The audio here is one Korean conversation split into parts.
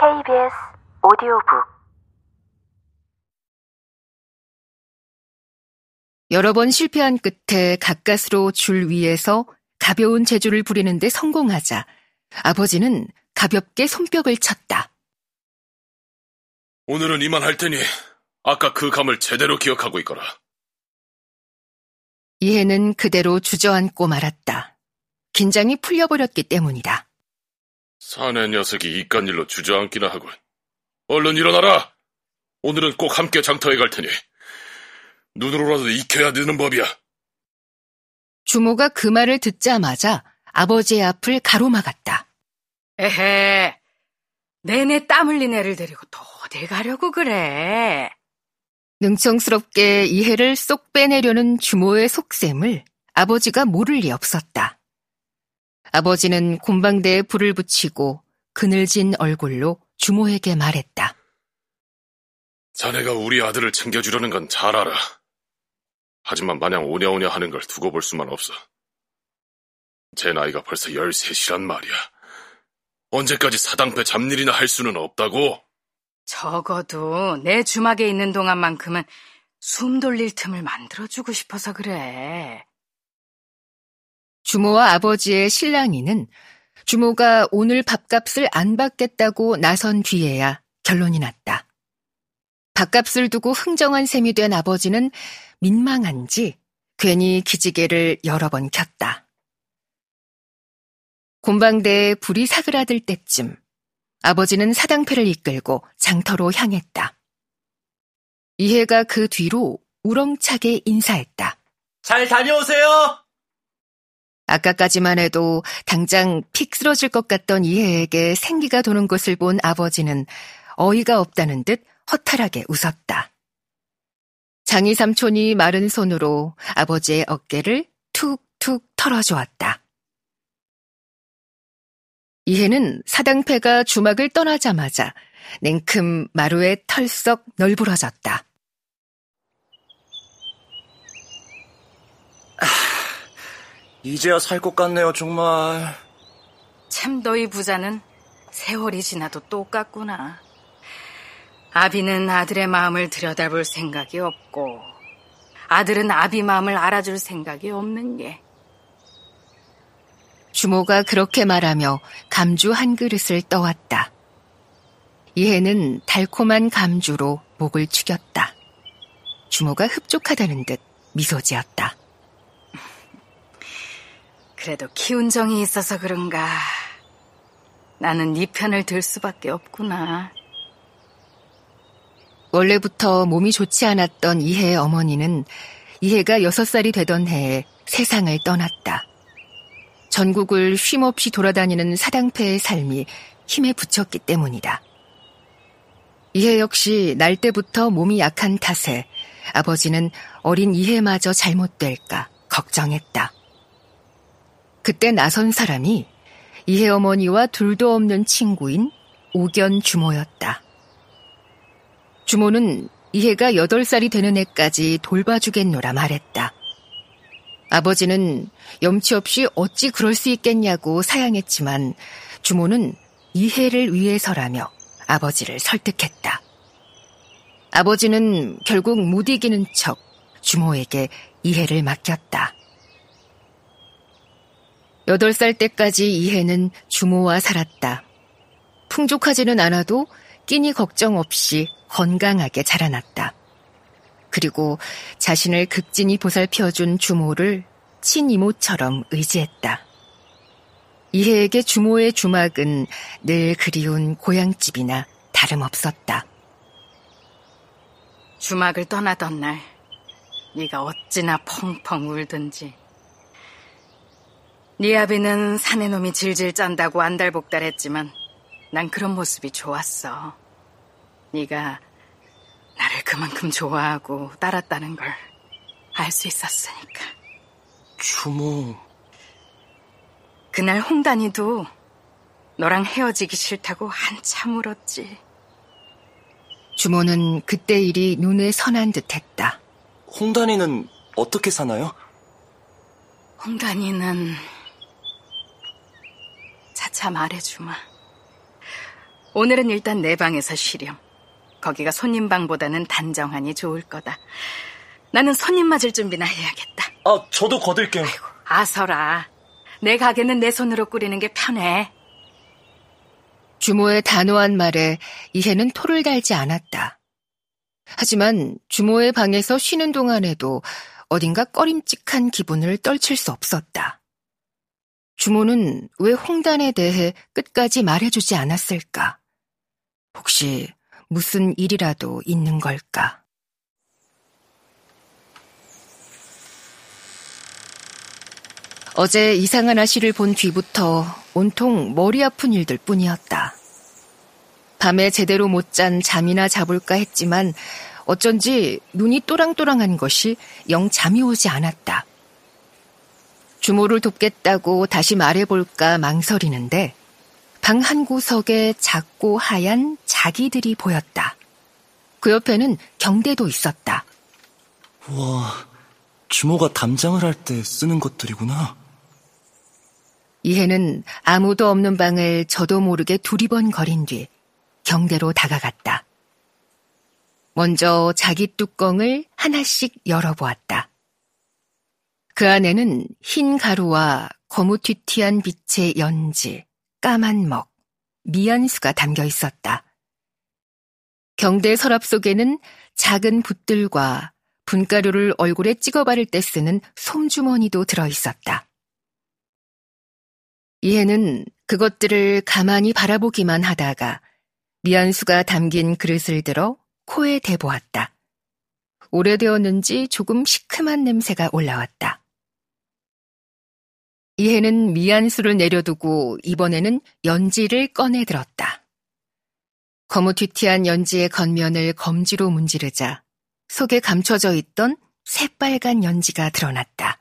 KBS 오디오북 여러 번 실패한 끝에 가까스로 줄 위에서 가벼운 재주를 부리는데 성공하자 아버지는 가볍게 손뼉을 쳤다. 오늘은 이만 할 테니 아까 그 감을 제대로 기억하고 있거라. 이해는 그대로 주저앉고 말았다. 긴장이 풀려버렸기 때문이다. 사내 녀석이 이깟 일로 주저앉기나 하고. 얼른 일어나라! 오늘은 꼭 함께 장터에 갈 테니. 눈으로라도 익혀야 되는 법이야. 주모가 그 말을 듣자마자 아버지의 앞을 가로막았다. 에헤, 내내 땀 흘린 애를 데리고 또 어딜 가려고 그래? 능청스럽게 이해를 쏙 빼내려는 주모의 속셈을 아버지가 모를 리 없었다. 아버지는 곰방대에 불을 붙이고 그늘진 얼굴로 주모에게 말했다. 자네가 우리 아들을 챙겨주려는 건 잘 알아. 하지만 마냥 오냐오냐 하는 걸 두고 볼 수만 없어. 제 나이가 벌써 13이란 말이야. 언제까지 사당패 잡일이나 할 수는 없다고? 적어도 내 주막에 있는 동안만큼은 숨 돌릴 틈을 만들어주고 싶어서 그래. 주모와 아버지의 신랑이는 주모가 오늘 밥값을 안 받겠다고 나선 뒤에야 결론이 났다. 밥값을 두고 흥정한 셈이 된 아버지는 민망한지 괜히 기지개를 여러 번 켰다. 곰방대에 불이 사그라들 때쯤 아버지는 사당패를 이끌고 장터로 향했다. 이해가 그 뒤로 우렁차게 인사했다. 잘 다녀오세요! 아까까지만 해도 당장 픽 쓰러질 것 같던 이해에게 생기가 도는 것을 본 아버지는 어이가 없다는 듯 허탈하게 웃었다. 장희 삼촌이 마른 손으로 아버지의 어깨를 툭툭 털어주었다. 이해는 사당패가 주막을 떠나자마자 냉큼 마루에 털썩 널브러졌다. 이제야 살 것 같네요, 정말. 참 너희 부자는 세월이 지나도 똑같구나. 아비는 아들의 마음을 들여다볼 생각이 없고 아들은 아비 마음을 알아줄 생각이 없는 게. 주모가 그렇게 말하며 감주 한 그릇을 떠왔다. 이해는 달콤한 감주로 목을 축였다. 주모가 흡족하다는 듯 미소 지었다. 그래도 키운 정이 있어서 그런가. 나는 네 편을 들 수밖에 없구나. 원래부터 몸이 좋지 않았던 이해의 어머니는 이해가 여섯 살이 되던 해에 세상을 떠났다. 전국을 쉼없이 돌아다니는 사당패의 삶이 힘에 붙였기 때문이다. 이해 역시 날 때부터 몸이 약한 탓에 아버지는 어린 이해마저 잘못될까 걱정했다. 그때 나선 사람이 이해 어머니와 둘도 없는 친구인 오견 주모였다. 주모는 이해가 8살이 되는 해까지 돌봐주겠노라 말했다. 아버지는 염치 없이 어찌 그럴 수 있겠냐고 사양했지만 주모는 이해를 위해서라며 아버지를 설득했다. 아버지는 결국 못 이기는 척 주모에게 이해를 맡겼다. 8살 때까지 이해는 주모와 살았다. 풍족하지는 않아도 끼니 걱정 없이 건강하게 자라났다. 그리고 자신을 극진히 보살펴준 주모를 친이모처럼 의지했다. 이해에게 주모의 주막은 늘 그리운 고향집이나 다름없었다. 주막을 떠나던 날 네가 어찌나 펑펑 울든지 네 아비는 사내 놈이 질질 짠다고 안달복달했지만 난 그런 모습이 좋았어. 네가 나를 그만큼 좋아하고 따랐다는 걸 알 수 있었으니까. 주모. 그날 홍단이도 너랑 헤어지기 싫다고 한참 울었지. 주모는 그때 일이 눈에 선한 듯 했다. 홍단이는 어떻게 사나요? 홍단이는 차차 말해주마. 오늘은 일단 내 방에서 쉬렴. 거기가 손님 방보다는 단정하니 좋을 거다. 나는 손님 맞을 준비나 해야겠다. 아, 저도 거들게요. 아서라. 내 가게는 내 손으로 꾸리는 게 편해. 주모의 단호한 말에 이해는 토를 달지 않았다. 하지만 주모의 방에서 쉬는 동안에도 어딘가 꺼림칙한 기분을 떨칠 수 없었다. 주모는 왜 홍단에 대해 끝까지 말해주지 않았을까? 혹시 무슨 일이라도 있는 걸까? 어제 이상한 아씨를 본 뒤부터 온통 머리 아픈 일들 뿐이었다. 밤에 제대로 못 잔 잠이나 자볼까 했지만 어쩐지 눈이 또랑또랑한 것이 영 잠이 오지 않았다. 주모를 돕겠다고 다시 말해볼까 망설이는데 방 한 구석에 작고 하얀 자기들이 보였다. 그 옆에는 경대도 있었다. 와, 주모가 담장을 할 때 쓰는 것들이구나. 이해는 아무도 없는 방을 저도 모르게 두리번 거린 뒤 경대로 다가갔다. 먼저 자기 뚜껑을 하나씩 열어보았다. 그 안에는 흰 가루와 거무튀튀한 빛의 연지, 까만 먹, 미연수가 담겨 있었다. 경대 서랍 속에는 작은 붓들과 분가루를 얼굴에 찍어 바를 때 쓰는 솜주머니도 들어 있었다. 이해는 그것들을 가만히 바라보기만 하다가 미안수가 담긴 그릇을 들어 코에 대보았다. 오래되었는지 조금 시큼한 냄새가 올라왔다. 이해는 미안수를 내려두고 이번에는 연지를 꺼내 들었다. 거무튀튀한 연지의 겉면을 검지로 문지르자 속에 감춰져 있던 새빨간 연지가 드러났다.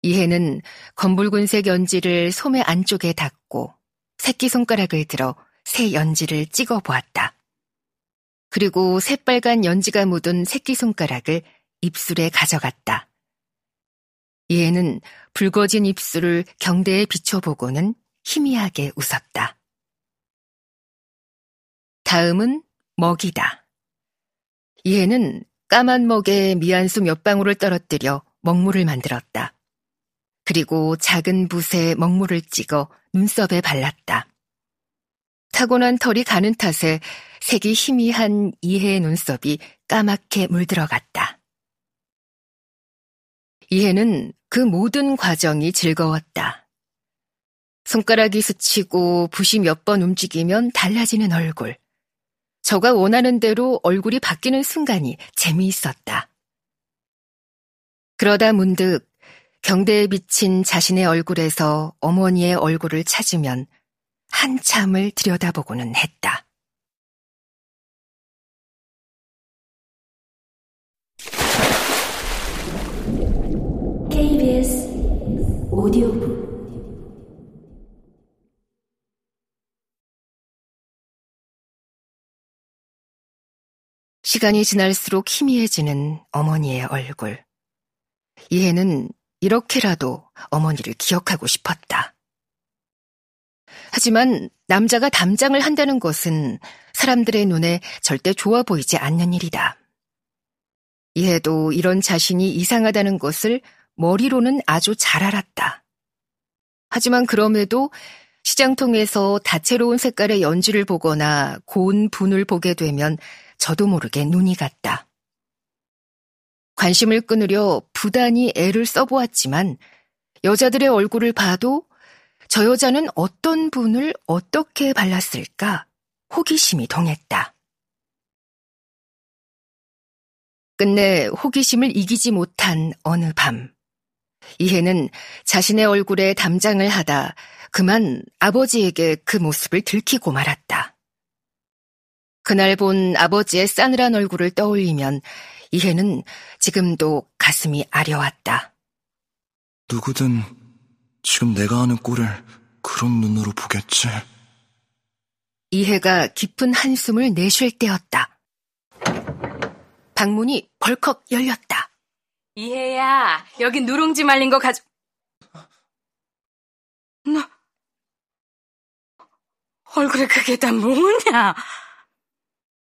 이해는 검붉은색 연지를 소매 안쪽에 닫고 새끼손가락을 들어 새 연지를 찍어 보았다. 그리고 새빨간 연지가 묻은 새끼손가락을 입술에 가져갔다. 이해는 붉어진 입술을 경대에 비춰보고는 희미하게 웃었다. 다음은 먹이다. 이해는 까만 먹에 미안수 몇 방울을 떨어뜨려 먹물을 만들었다. 그리고 작은 붓에 먹물을 찍어 눈썹에 발랐다. 타고난 털이 가는 탓에 색이 희미한 이해의 눈썹이 까맣게 물들어갔다. 이해는 그 모든 과정이 즐거웠다. 손가락이 스치고 붓이 몇 번 움직이면 달라지는 얼굴. 저가 원하는 대로 얼굴이 바뀌는 순간이 재미있었다. 그러다 문득 경대에 비친 자신의 얼굴에서 어머니의 얼굴을 찾으면 한참을 들여다보고는 했다. KBS 오디오북 시간이 지날수록 희미해지는 어머니의 얼굴. 이해는 이렇게라도 어머니를 기억하고 싶었다. 하지만 남자가 담장을 한다는 것은 사람들의 눈에 절대 좋아 보이지 않는 일이다. 이해도 이런 자신이 이상하다는 것을 머리로는 아주 잘 알았다. 하지만 그럼에도 시장 통에서 다채로운 색깔의 연지를 보거나 고운 분을 보게 되면 저도 모르게 눈이 갔다. 관심을 끊으려 부단히 애를 써보았지만 여자들의 얼굴을 봐도 저 여자는 어떤 분을 어떻게 발랐을까 호기심이 동했다. 끝내 호기심을 이기지 못한 어느 밤, 이해는 자신의 얼굴에 담장을 하다 그만 아버지에게 그 모습을 들키고 말았다. 그날 본 아버지의 싸늘한 얼굴을 떠올리면 이해는 지금도 가슴이 아려왔다. 누구든 지금 내가 하는 꼴을 그런 눈으로 보겠지. 이해가 깊은 한숨을 내쉴 때였다. 방문이 벌컥 열렸다. 이해야, 여기 누룽지 말린 거 가져. 너 얼굴에 그게 다 뭐냐?